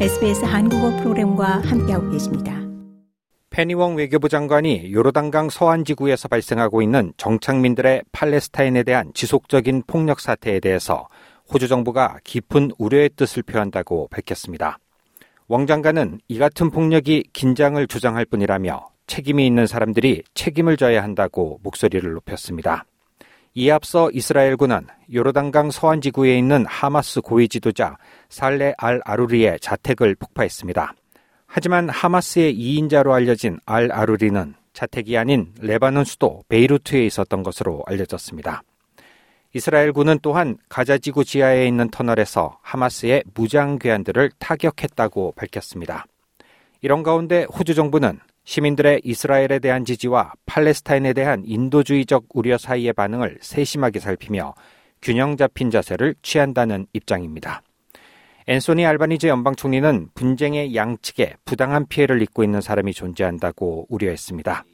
SBS 한국어 프로그램과 함께하고 계십니다. 페니웡 외교부 장관이 요르단강 서안 지구에서 발생하고 있는 정착민들의 팔레스타인에 대한 지속적인 폭력 사태에 대해서 호주 정부가 깊은 우려의 뜻을 표한다고 밝혔습니다. 왕 장관은 이 같은 폭력이 긴장을 주장할 뿐이라며 책임이 있는 사람들이 책임을 져야 한다고 목소리를 높였습니다. 이에 앞서 이스라엘군은 요르단강 서안 지구에 있는 하마스 고위 지도자 살레 알 아루리의 자택을 폭파했습니다. 하지만 하마스의 2인자로 알려진 알 아루리는 자택이 아닌 레바논 수도 베이루트에 있었던 것으로 알려졌습니다. 이스라엘군은 또한 가자 지구 지하에 있는 터널에서 하마스의 무장 괴한들을 타격했다고 밝혔습니다. 이런 가운데 호주 정부는 시민들의 이스라엘에 대한 지지와 팔레스타인에 대한 인도주의적 우려 사이의 반응을 세심하게 살피며 균형 잡힌 자세를 취한다는 입장입니다. 앤소니 알바니즈 연방 총리는 분쟁의 양측에 부당한 피해를 입고 있는 사람이 존재한다고 우려했습니다.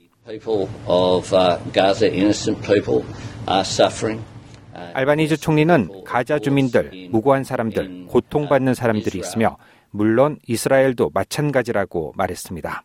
알바니즈 총리는 가자 주민들, 무고한 사람들, 고통받는 사람들이 있으며 물론 이스라엘도 마찬가지라고 말했습니다.